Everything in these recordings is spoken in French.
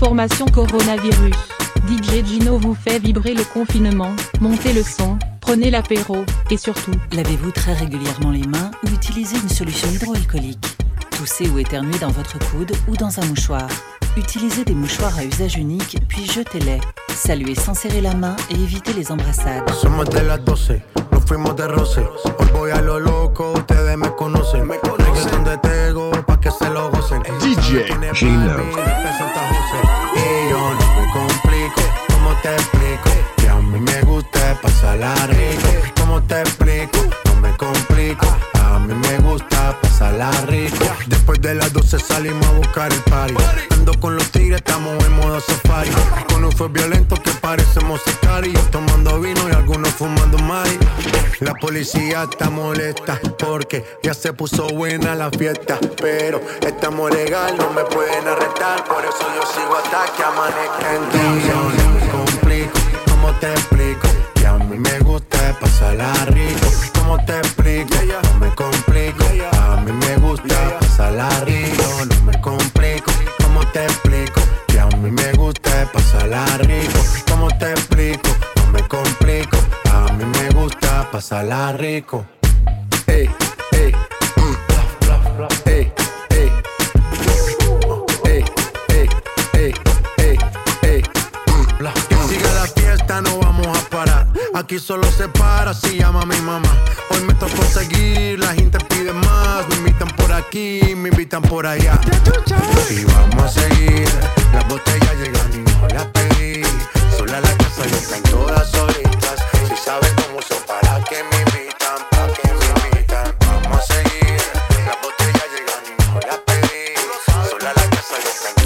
Information coronavirus. DJ Gino vous fait vibrer le confinement, montez le son, prenez l'apéro, et surtout, lavez-vous très régulièrement les mains ou utilisez une solution hydroalcoolique. Toussez ou éternuez dans votre coude ou dans un mouchoir. Utilisez des mouchoirs à usage unique, puis jetez-les. Saluez sans serrer la main et évitez les embrassades. Somos de las 12, nos fuimos de roce. Hoy voy a lo loco, ustedes me conocen. Me conocen donde tengo, pa' que se lo gocen. DJ Gino. Te explico? Que a mí me gusta pasarla rico. ¿Cómo te explico? No me complico. A mí me gusta pasarla rico. Después de las 12 salimos a buscar el party. Ando con los tigres, estamos en modo safari. Con un fue violento que parecemos y Tomando vino y algunos fumando mai. La policía está molesta porque ya se puso buena la fiesta. Pero estamos legal, no me pueden arrestar. Por eso yo sigo hasta que amanezca en. Complico, ¿cómo te explico? Que a mí me gusta pasarla rico. ¿Cómo te explico? No me complico. A mí me gusta pasarla rico. No me complico. ¿Cómo te explico? Que a mí me gusta pasarla rico. ¿Cómo te explico? No me complico. A mí me gusta pasarla rico. Aquí solo se para si llama mi mamá. Hoy me tocó seguir, la gente pide más. Me invitan por aquí, me invitan por allá. Y vamos a seguir. Las botellas llegan y no las pedí. Sola la casa y están todas solitas. Si saben cómo uso, para que me invitan, para que me invitan. Vamos a seguir. Las botellas llegan y no las pedí. Sola la casa y están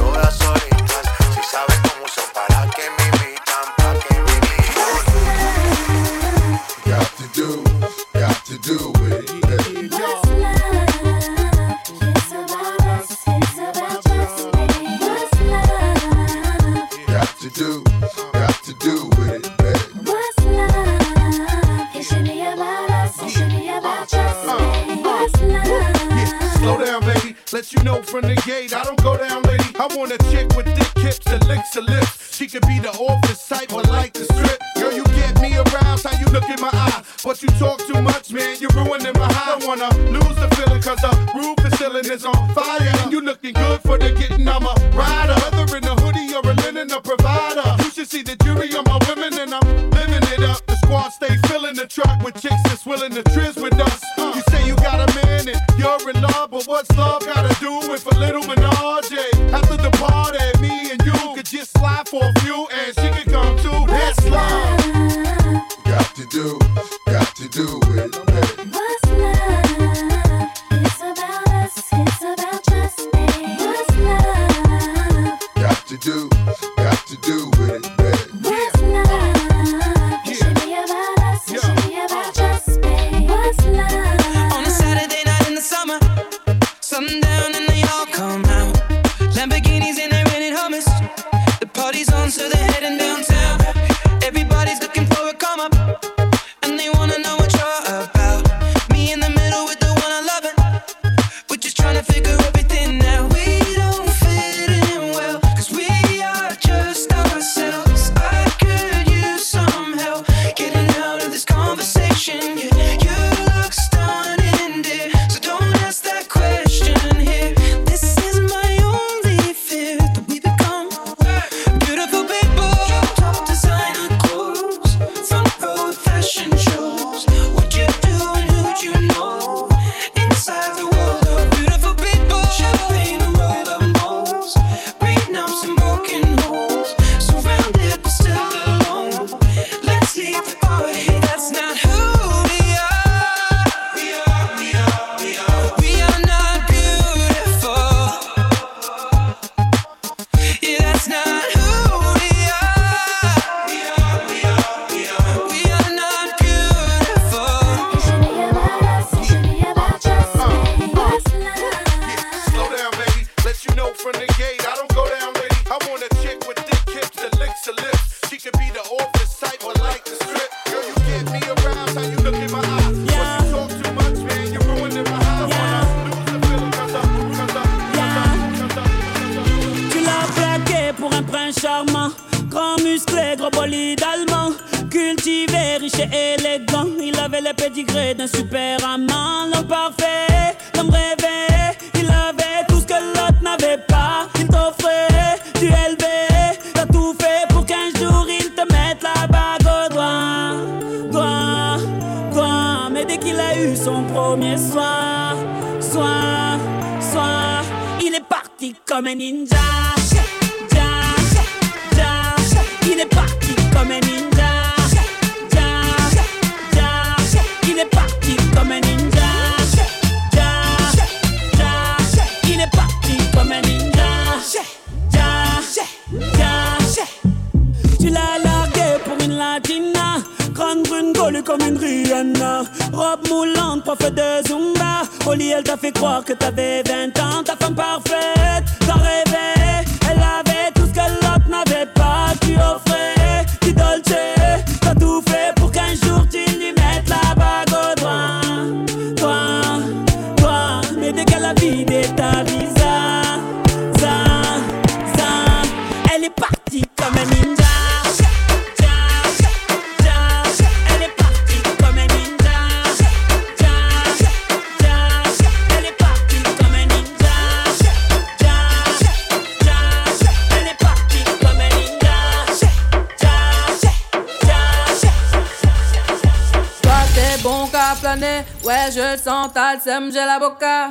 seum, j'ai la boca.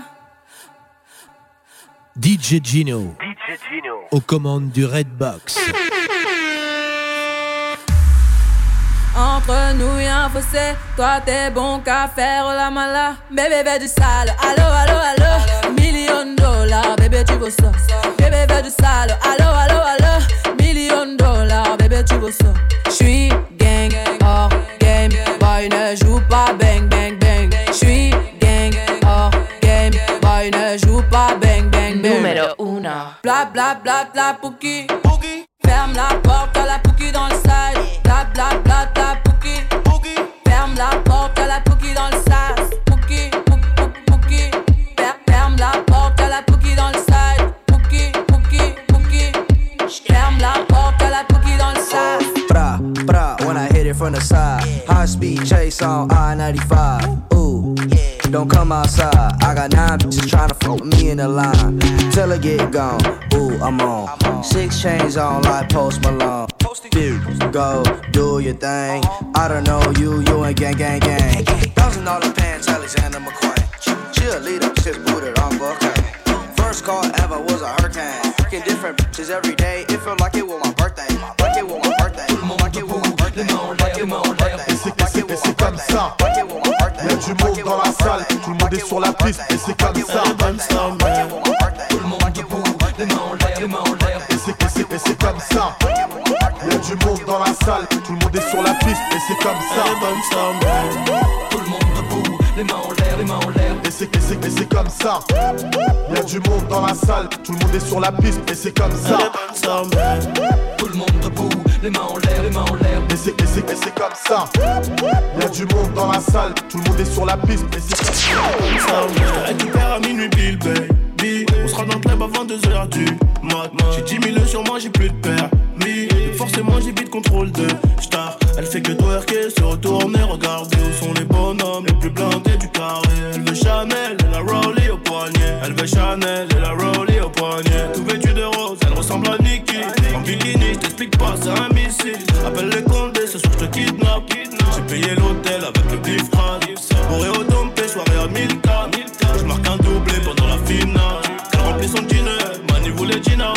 DJ Gino. Aux commandes du Redbox. Entre nous y'a un fossé, toi t'es bon qu'à faire la mala. Bébé veut du sale, allo allo allo. Million dollars, bébé tu veux ça. Bébé veut du sale, allo allo allo. Million dollars, bébé tu veux ça. J'suis gang, hors game, boy ne joue pas Numéro uno. Bla bla bla bla pouki. Ferme la porte à la pouki dans le sale. Bla bla bla bla pouki. Ferme la porte à la pouki dans le sas. Pouki, pouki, pouki, pouki. Fer- Ferme la porte à la pouki dans le sale. Pouki, pouki, pouki. Ferme la porte à la pouki dans le sas. Bra, bra, when I hit it from the side. High speed chase on I 95. Ooh, don't come outside. I got nine bitches trying to fuck me in the line. Till I get gone. Ooh, I'm on. Six chains on like Post Malone. Dude, go do your thing. I don't know you, you ain't gang, gang, gang. Thousand dollar pants, Alexander McQueen. Cheerleader, shit booted on cocaine. First call ever was a hurricane. Fucking different bitches every day. It felt like it was my birthday. Like it was my birthday. Like it was my birthday. Like it was my birthday. Et c'est comme ça. Il tout le monde est sur la piste, et c'est comme ça. Et c'est- et c'est- et c'est comme ça. Il y a du monde dans la salle, tout le monde est sur la piste, et c'est comme ça. Les mains en l'air, les mains en l'air. Et c'est et c'est- et c'est comme ça. Y a du monde dans la salle, tout le monde est sur la piste, et c'est comme ça. Tout le monde debout, les mains en l'air, les mains en l'air. Et c'est et c'est- et c'est comme ça. Y a du monde dans la salle, tout le monde est sur la piste, et c'est comme ça. Récupère à minuit Bill Baby On sera dans le club avant 2h du mat J'ai 10 000 sur moi, j'ai plus de Donc Forcément j'ai vite contrôle de star. Elle fait que twerker, se retourner, regarder où sont les bonhommes les plus blindés du carré. Elle veut Chanel et la Rollie au poignet. Elle veut Chanel et la Rollie au poignet. Tout vêtu de rose, elle ressemble à Nikki En bikini, je t'explique pas, c'est un missile. Appelle les condés, ce soir je te kidnappe. J'ai payé l'hôtel avec le bif Bourré au dompé, soirée à 1000 k Je marque un doublé pendant la finale. Elle remplit son dîner, Mani voulait Gina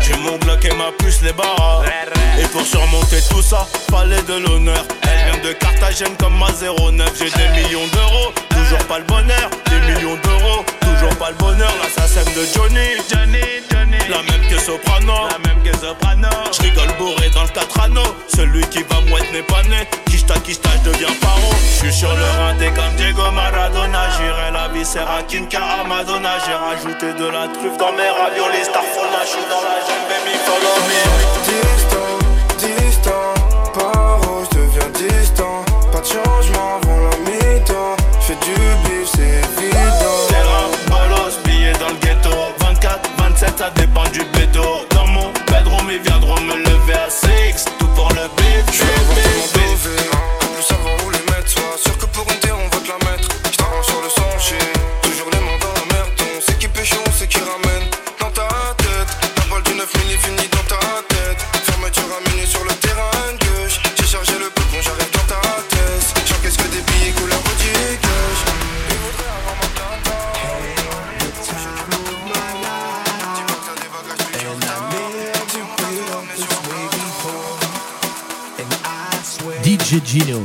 J'ai mon bloc et ma puce les barras. Et pour surmonter tout ça, fallait de l'honneur. Elle vient de Carthagène comme ma 09. J'ai des millions d'euros, toujours pas le bonheur. Des millions d'euros, toujours pas le bonheur. L'assassin de Johnny, Johnny, Johnny. La même que Soprano, la même que Soprano. Je rigole bourré dans le 4 anneaux. Celui qui va mouette n'est pas né. Kishta, kishta, je deviens paro. Je suis sur le rinté comme Diego Maradona. J'irai la viscère à Kinka à Madonna. J'ai rajouté de la truffe dans mes raviolis. Starfall, je suis dans la jungle, baby, follow me. Ça dépend du bédo. Dans mon bedroom, ils viendront me lever à 6. Tout pour le beat, je Gino,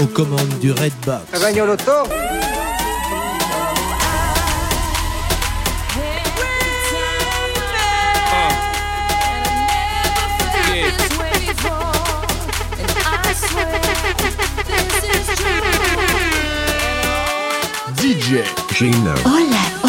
aux commandes du Red Box. DJ Gino. Hola.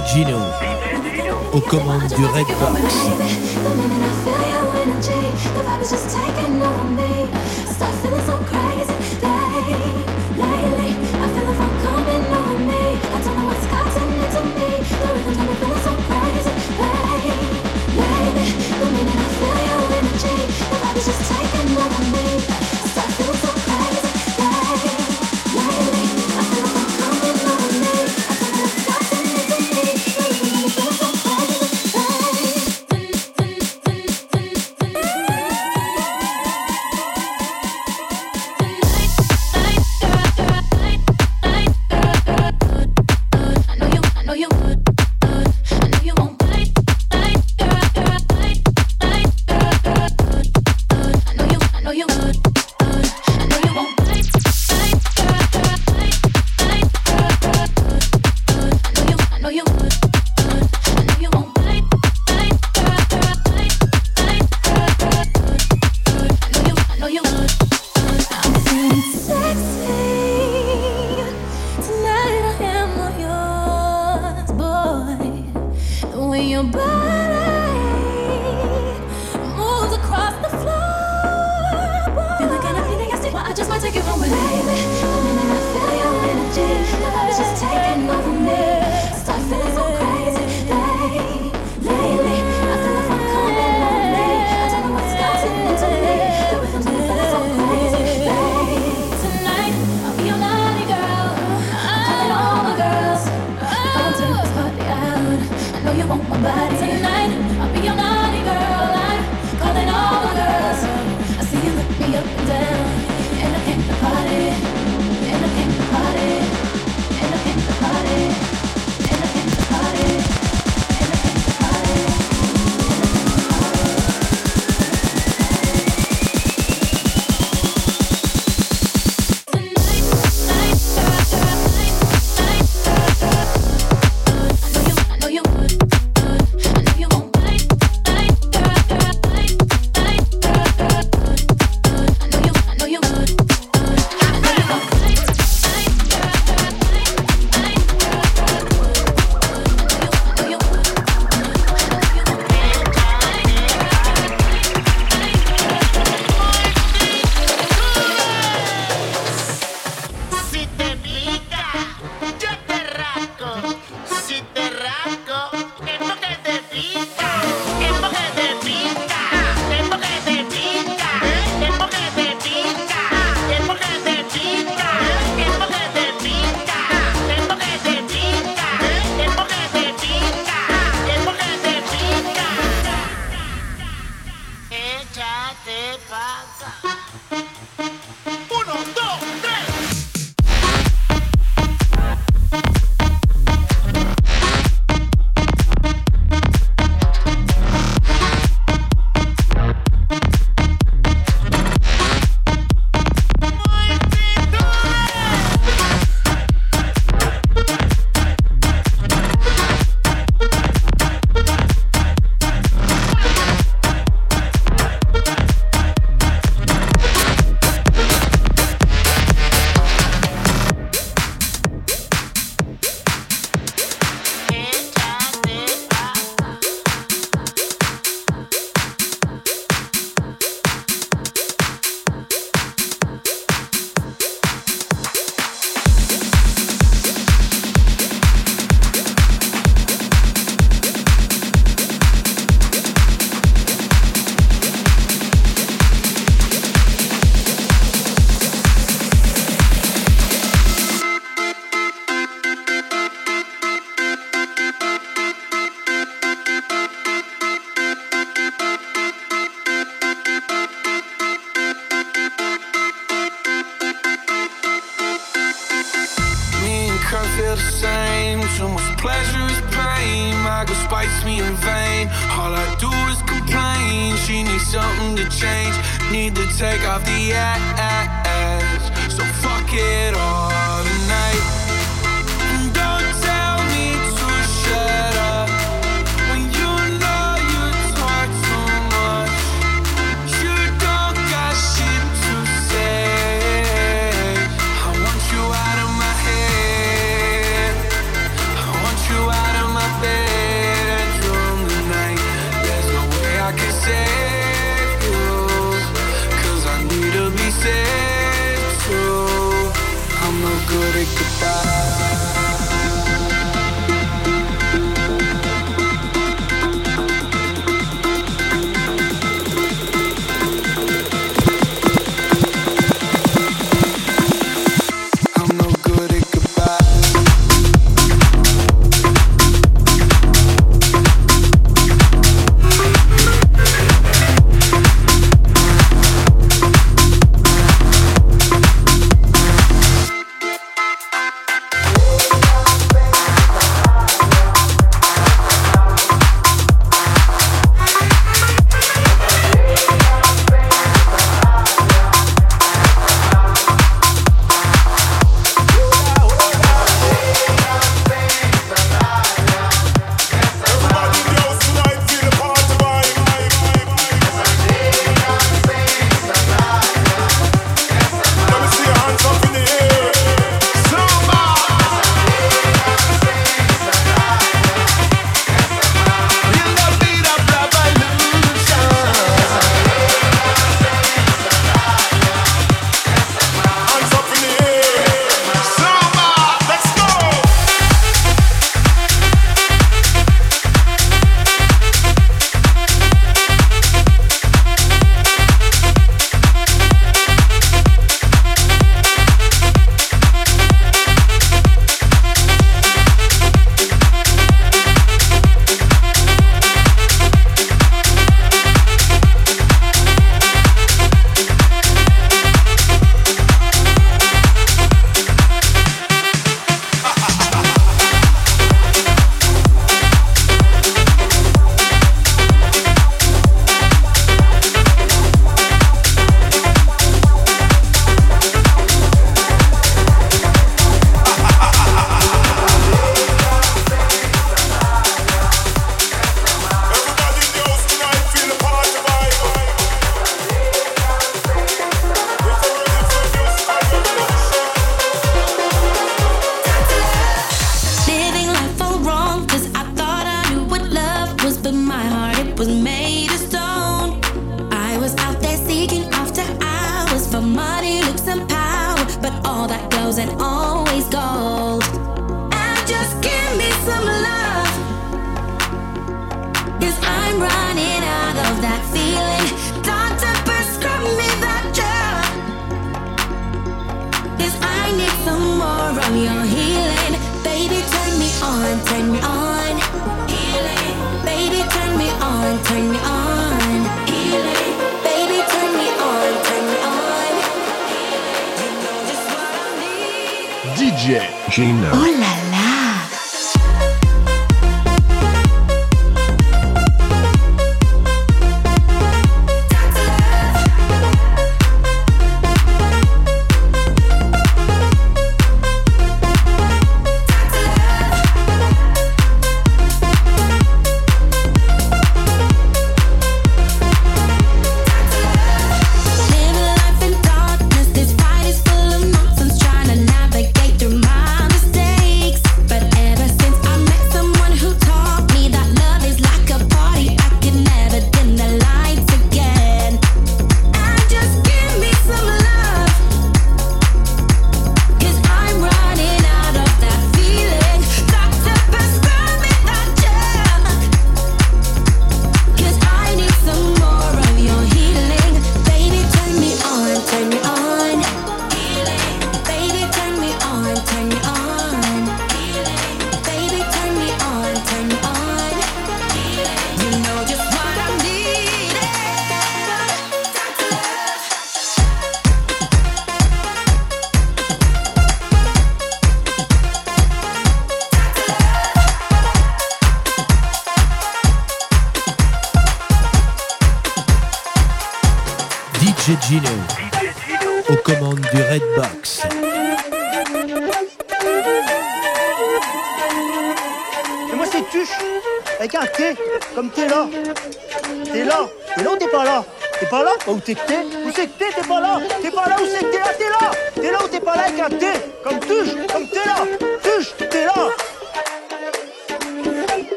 Gigino.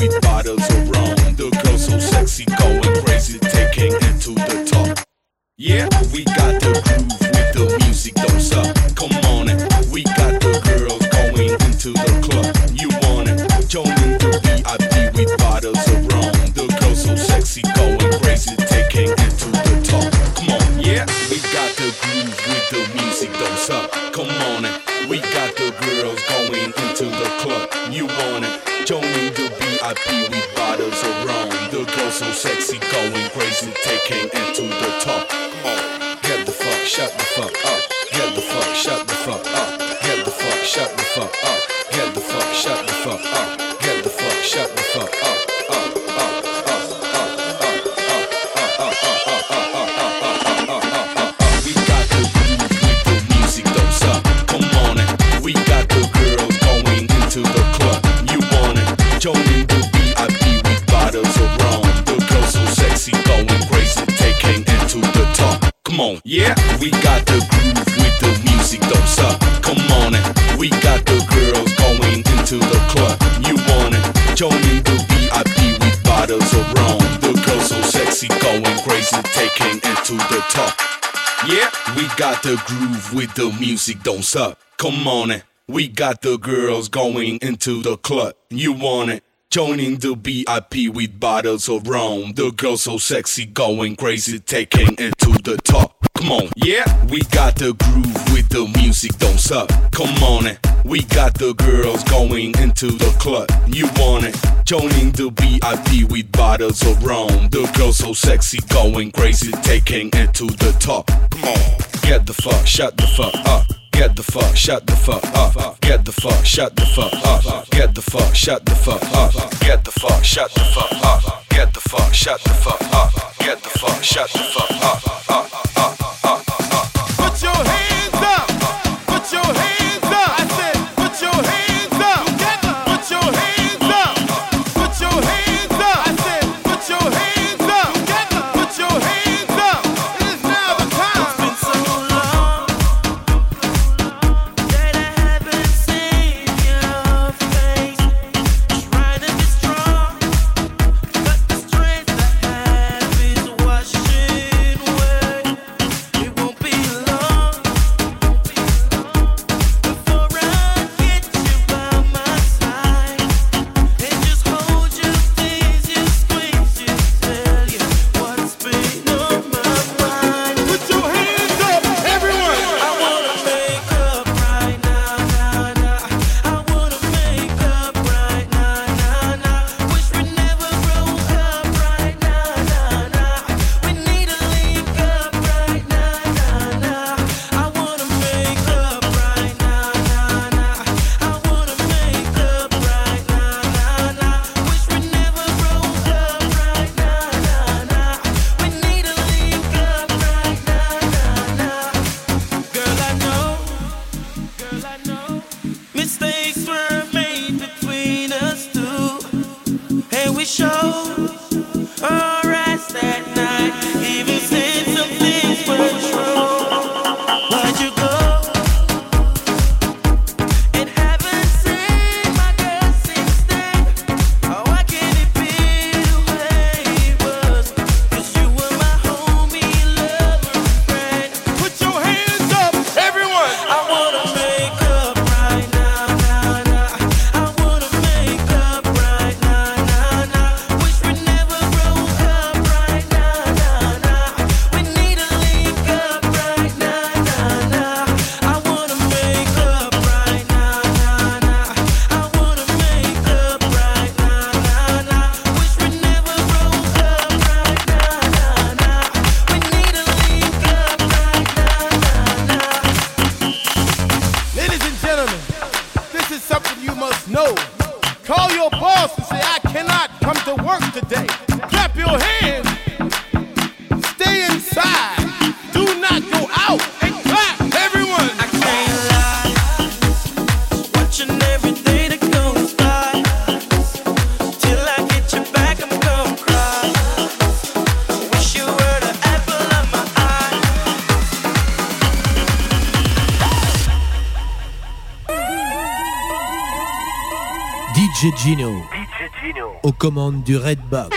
with bottles around. The girl so sexy, going crazy, taking it to the top. Yeah, we got the groove with the so sexy, going crazy, taking it to the top. Get the fuck, shut the fuck up. Get the fuck, shut the fuck up. the groove with the music, don't suck. Come on it. We got the girls going into the club. You want it? Joining the VIP with bottles of rum. The girls so sexy, going crazy, taking it to the top. Come on, yeah, we got the groove with the music, don't suck. Come on, it. we got the girls going into the club. You want it? Joining the VIP with bottles of rum. The girls so sexy, going crazy, taking it to the top. Come on, get the fuck, shut the fuck up. Get the fuck, shut the fuck up. Get the fuck, shut the fuck up. Get the fuck, shut the fuck up. Get the fuck, shut the fuck up. Get the fuck, shut the fuck up. Get the fuck, shut the fuck up. commande du Red Box.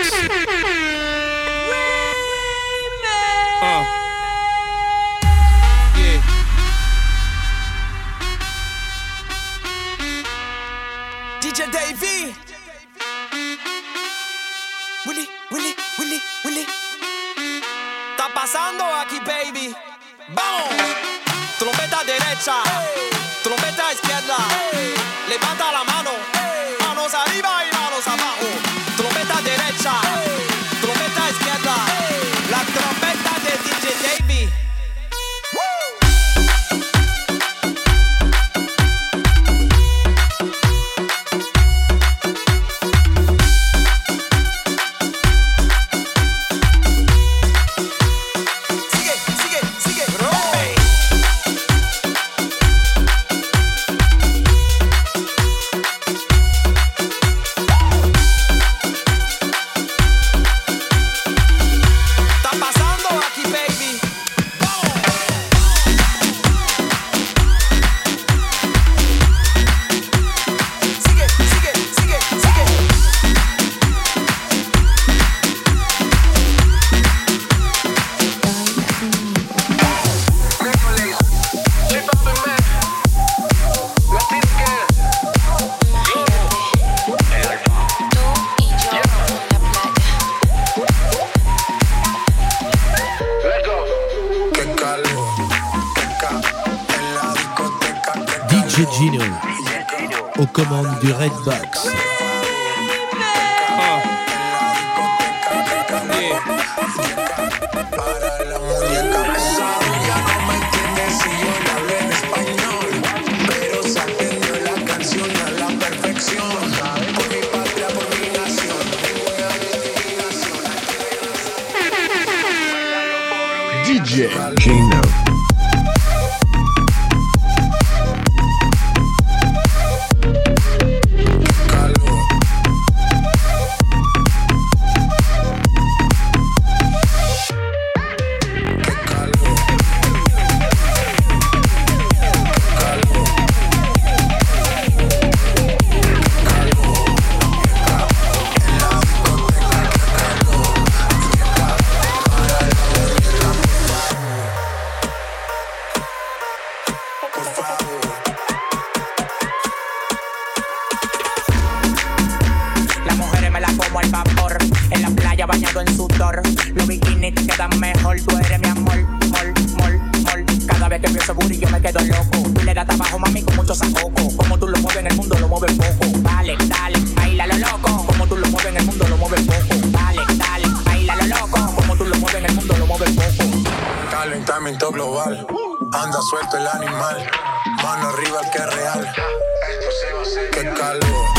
mueves poco. Dale, dale, baila lo loco. Como tú lo mueves en el mundo, lo mueves poco. Dale, dale, baila lo loco. Como tú lo mueves en el mundo, lo mueves poco. Calentamiento global. Anda suelto el animal. Mano arriba el que es real. Que calvo.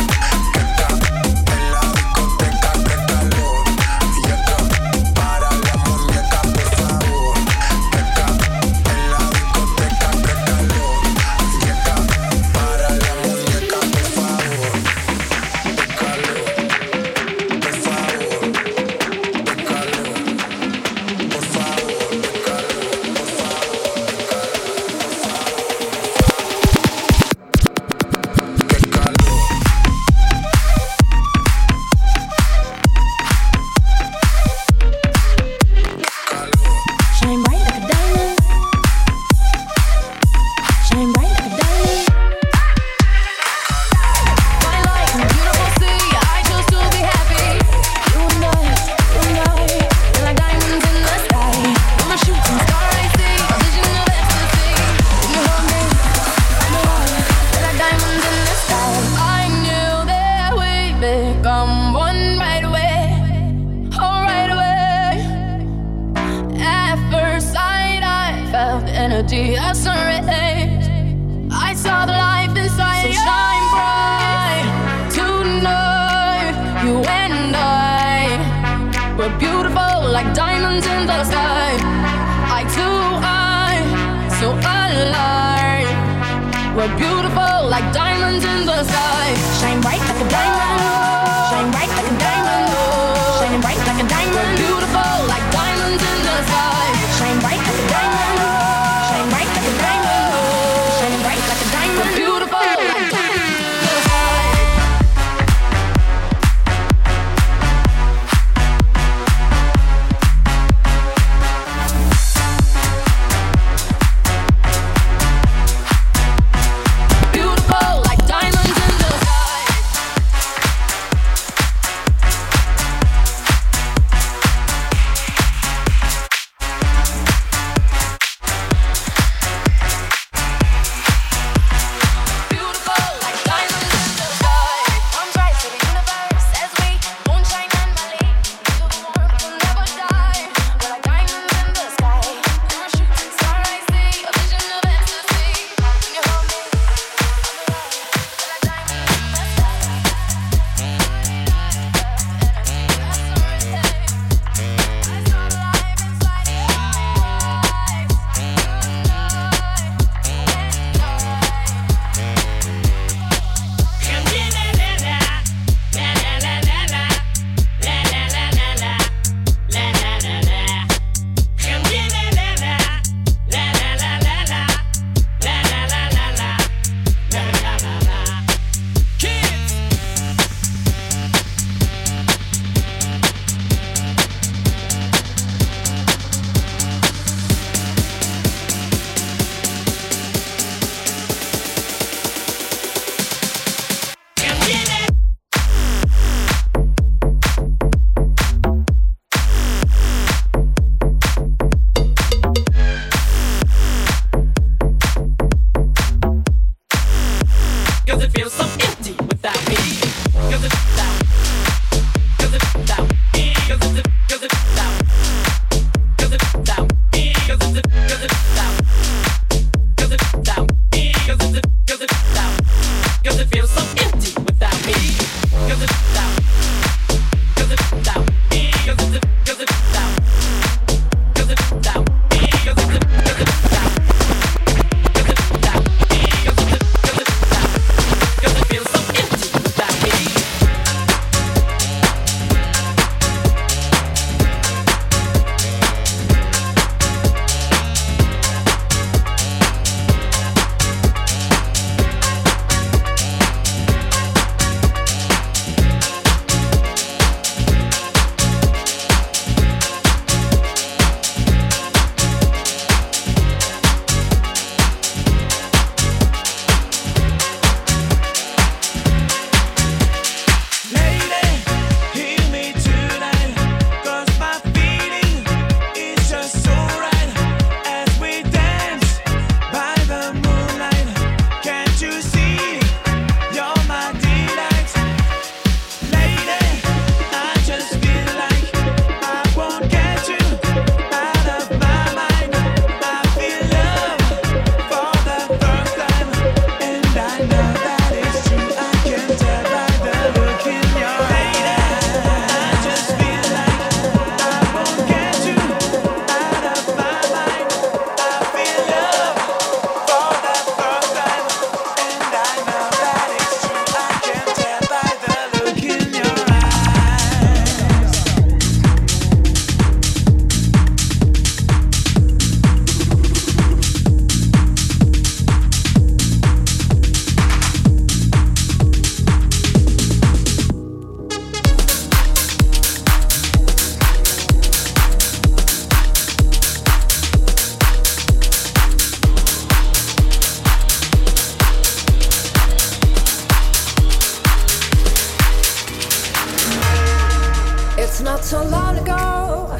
Not so long ago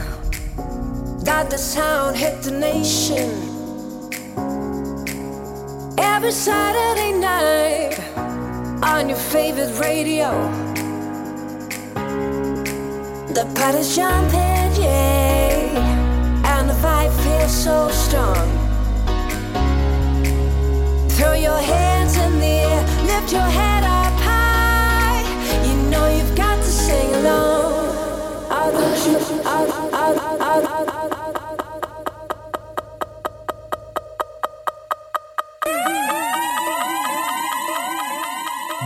that the sound hit the nation. Every Saturday night on your favorite radio, the party's jumping, yeah, and the vibe feels so strong. Throw your hands in the air, lift your head up high. You know you've got to sing along.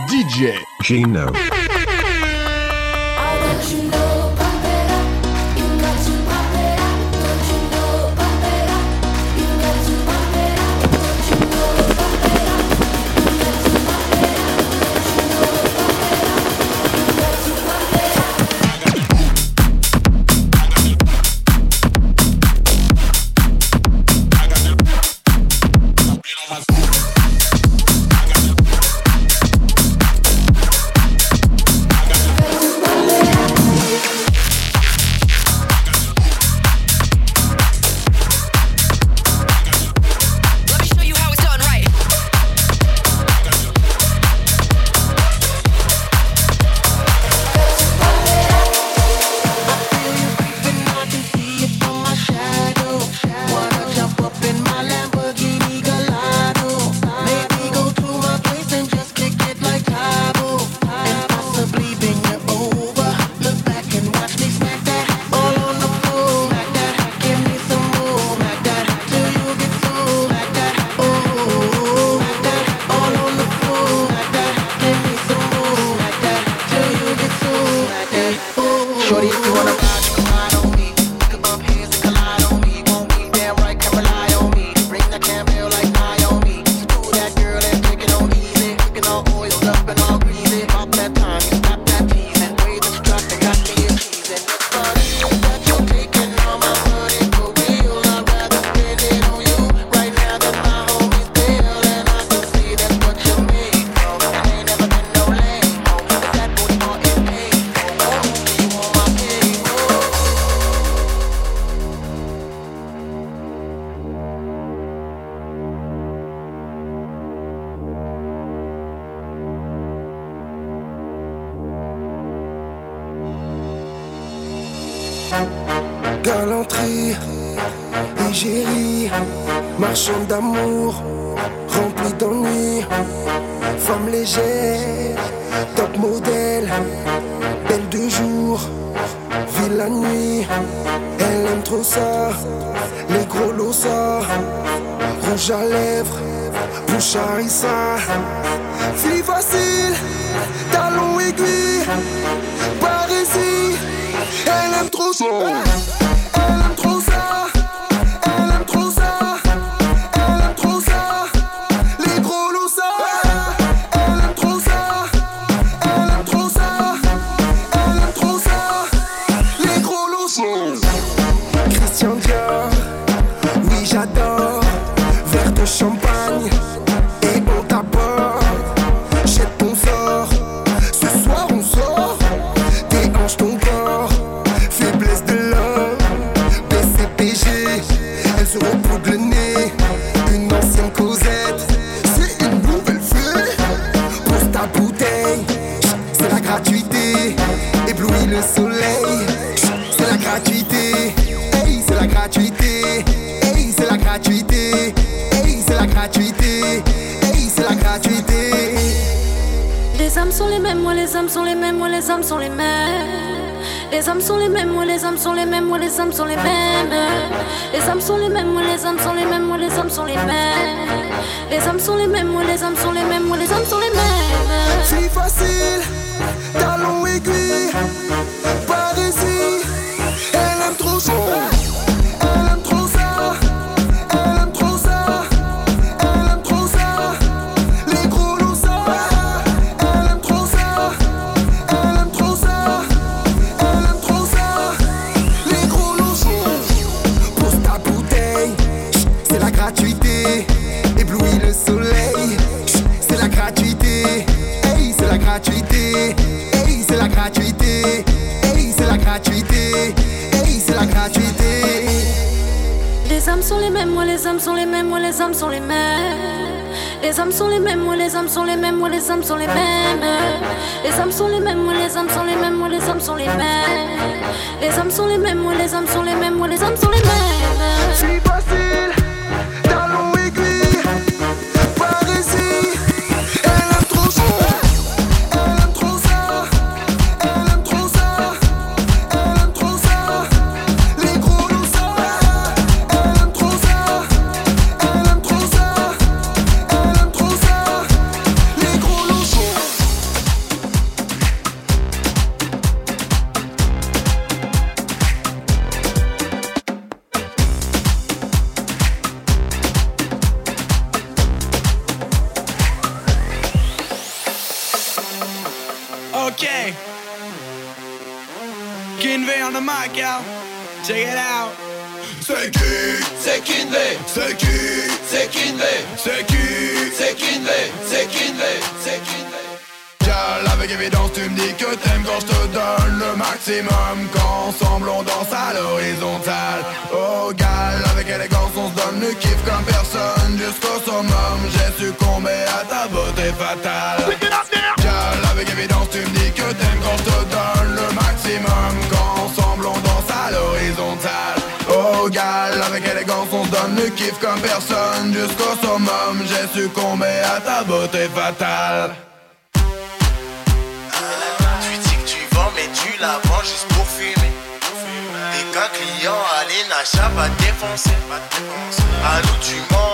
DJ Gino. mêmes, les hommes sont les mêmes, moi les hommes sont les mêmes. Les hommes sont les mêmes, moi les hommes sont les mêmes, moi les hommes sont les mêmes. Les hommes sont les mêmes, moi les hommes sont les mêmes, moi les hommes sont les mêmes. Les hommes sont les mêmes, moi les hommes sont les mêmes, moi les hommes sont les mêmes. Fille facile. Les âmes sont les mêmes. Les âmes sont les mêmes, moi les âmes sont les mêmes, moi les âmes sont les mêmes. Les âmes sont les mêmes, moi les âmes sont les mêmes, moi les âmes sont les mêmes. Les âmes sont les mêmes, moi les âmes sont les mêmes, moi les âmes sont les mêmes. Okay. Kinvey on the mic, y'all. Check it out. C'est qui? C'est Kinvey C'est qui? C'est Kinvey C'est qui? C'est Kinvey C'est Kinvey C'est Kinvey Gal, avec évidence, tu me dis que t'aimes quand je te donne le maximum. Qu'ensemble on danse à l'horizontale. Oh, gal, avec élégance, on se donne le kiff comme personne. Jusqu'au summum, j'ai succombé à ta beauté fatale. Gal, avec évidence, tu me dis que t'aimes quand je te donne le maximum. Qu'ensemble on danse à l'horizontale. Oh, gal, avec élégance, on se donne le kiff comme personne. Jusqu'au summum, j'ai succombé à ta beauté fatale. Tu dis que tu vends, mais tu la vends juste pour fumer. Dès qu'un client allait Nacha va te défoncer. À nous tu mens,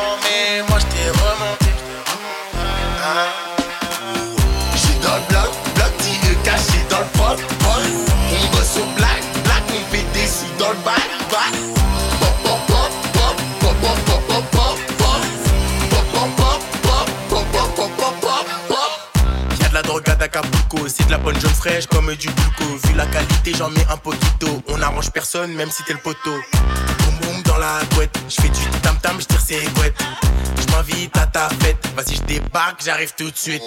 c'est de la bonne jaune fraîche comme du bulco. Vu la qualité, j'en mets un poquito. On arrange personne, même si t'es le poteau. Boum boum dans la couette, j'fais du tam tam, j'tire ses couettes. J'm'invite à ta fête, vas-y j'débarque, j'arrive tout de suite.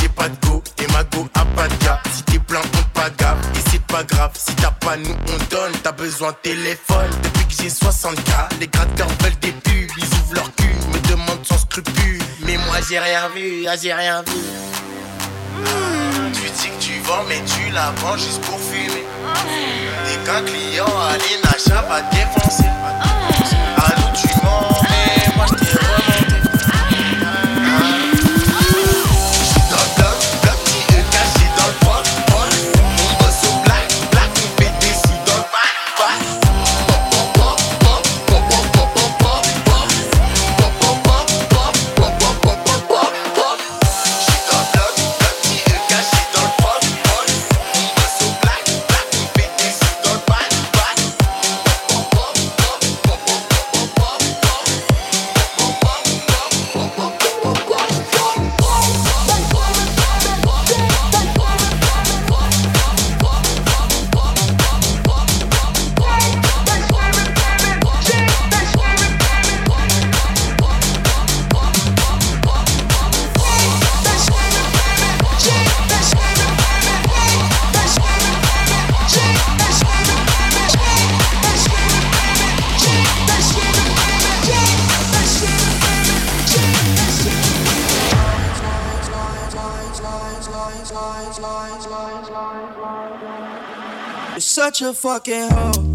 J'ai pas de go et ma go a pas de gars. Si t'es plein, on pas gaffe et c'est pas grave. Si t'as pas, nous on donne. T'as besoin de téléphone depuis que j'ai 60K. Les gratteurs veulent des pubs, ils ouvrent leur cul, me demandent sans scrupule. Mais moi j'ai rien vu, ah, j'ai rien vu. Tu dis que tu vends, mais tu la vends juste pour fumer. Dès qu'un client allait Nacha va te défoncer. À nous tu mens, a fucking hoe.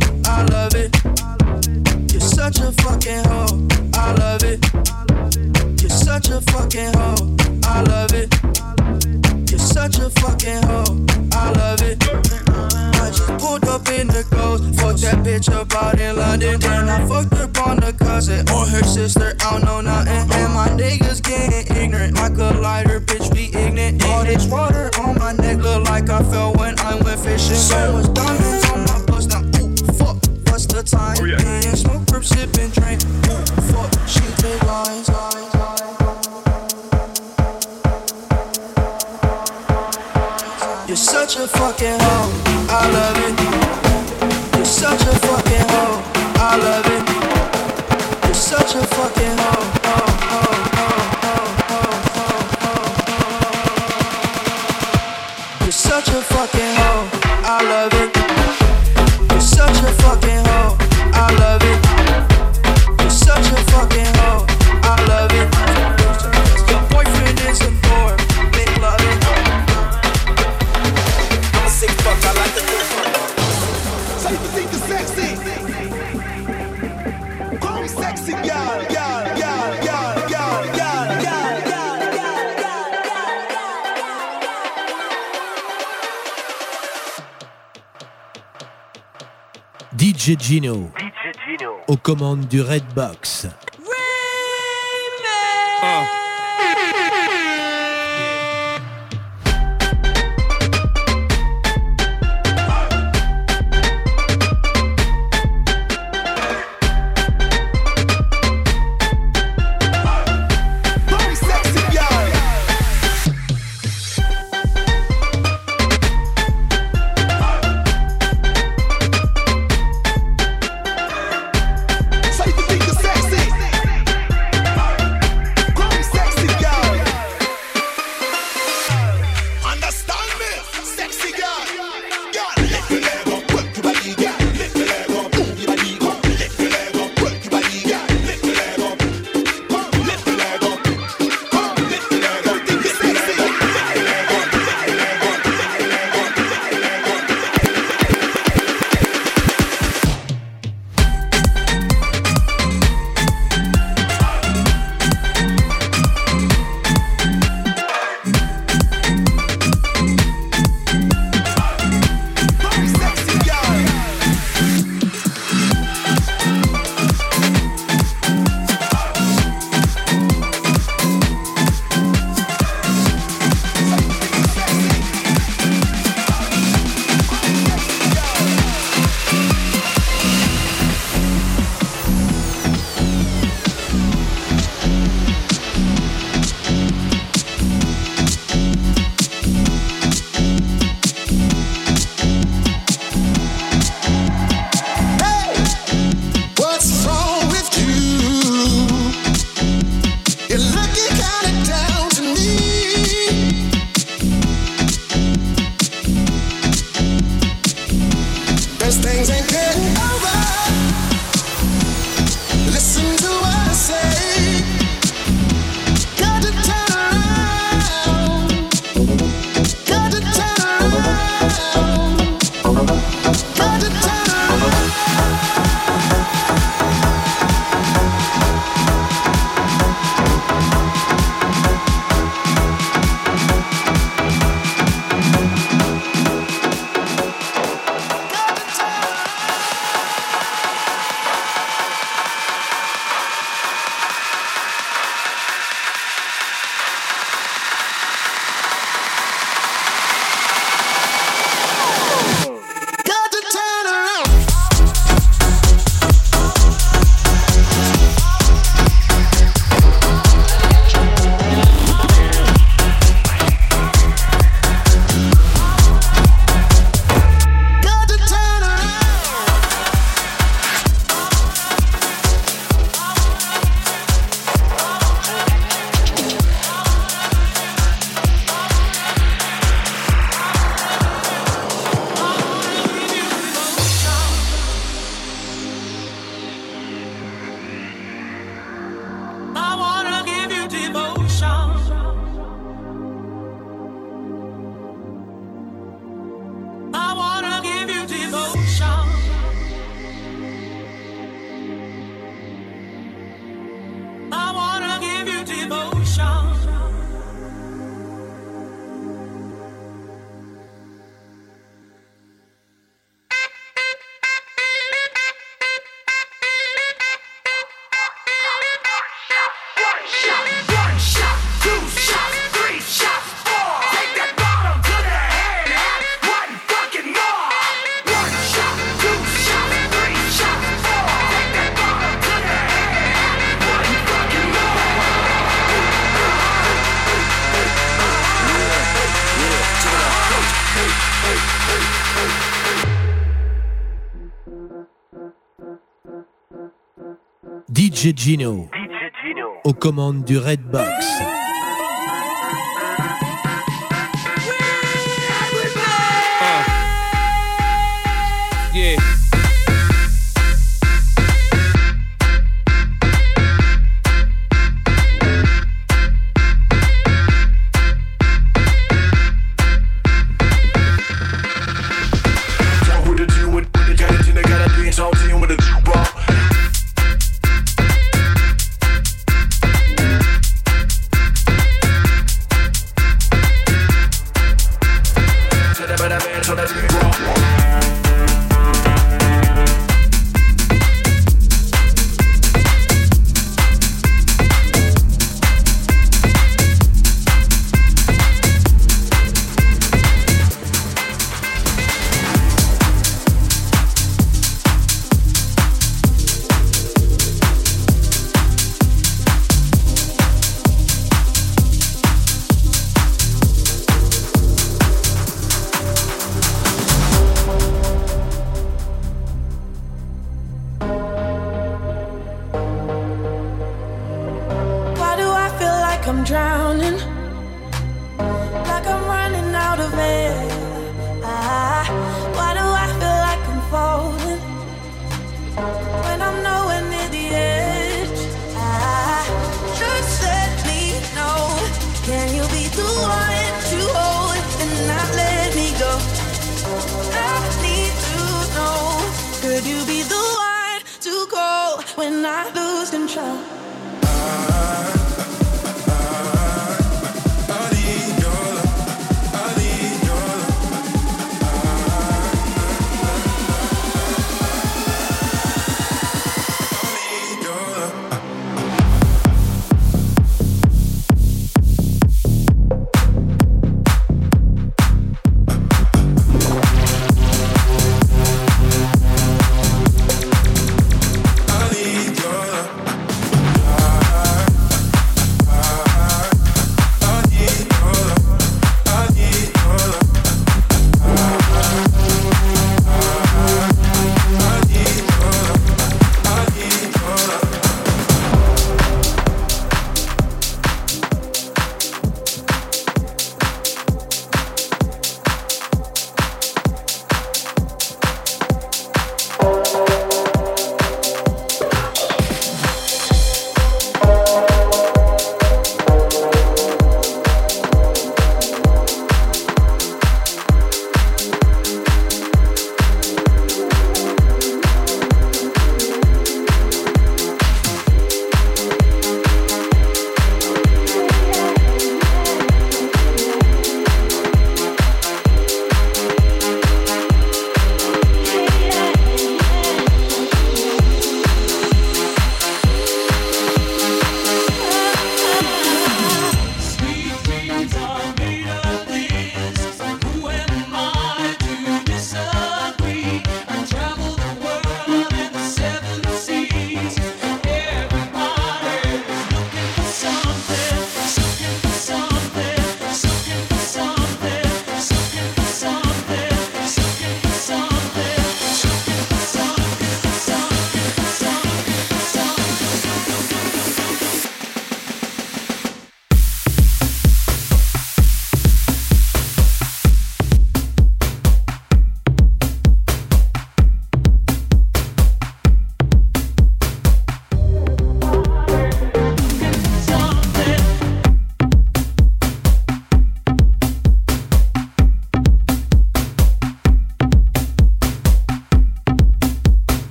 Gino. Aux commandes du Red Box. Gino, aux commandes du Redbox.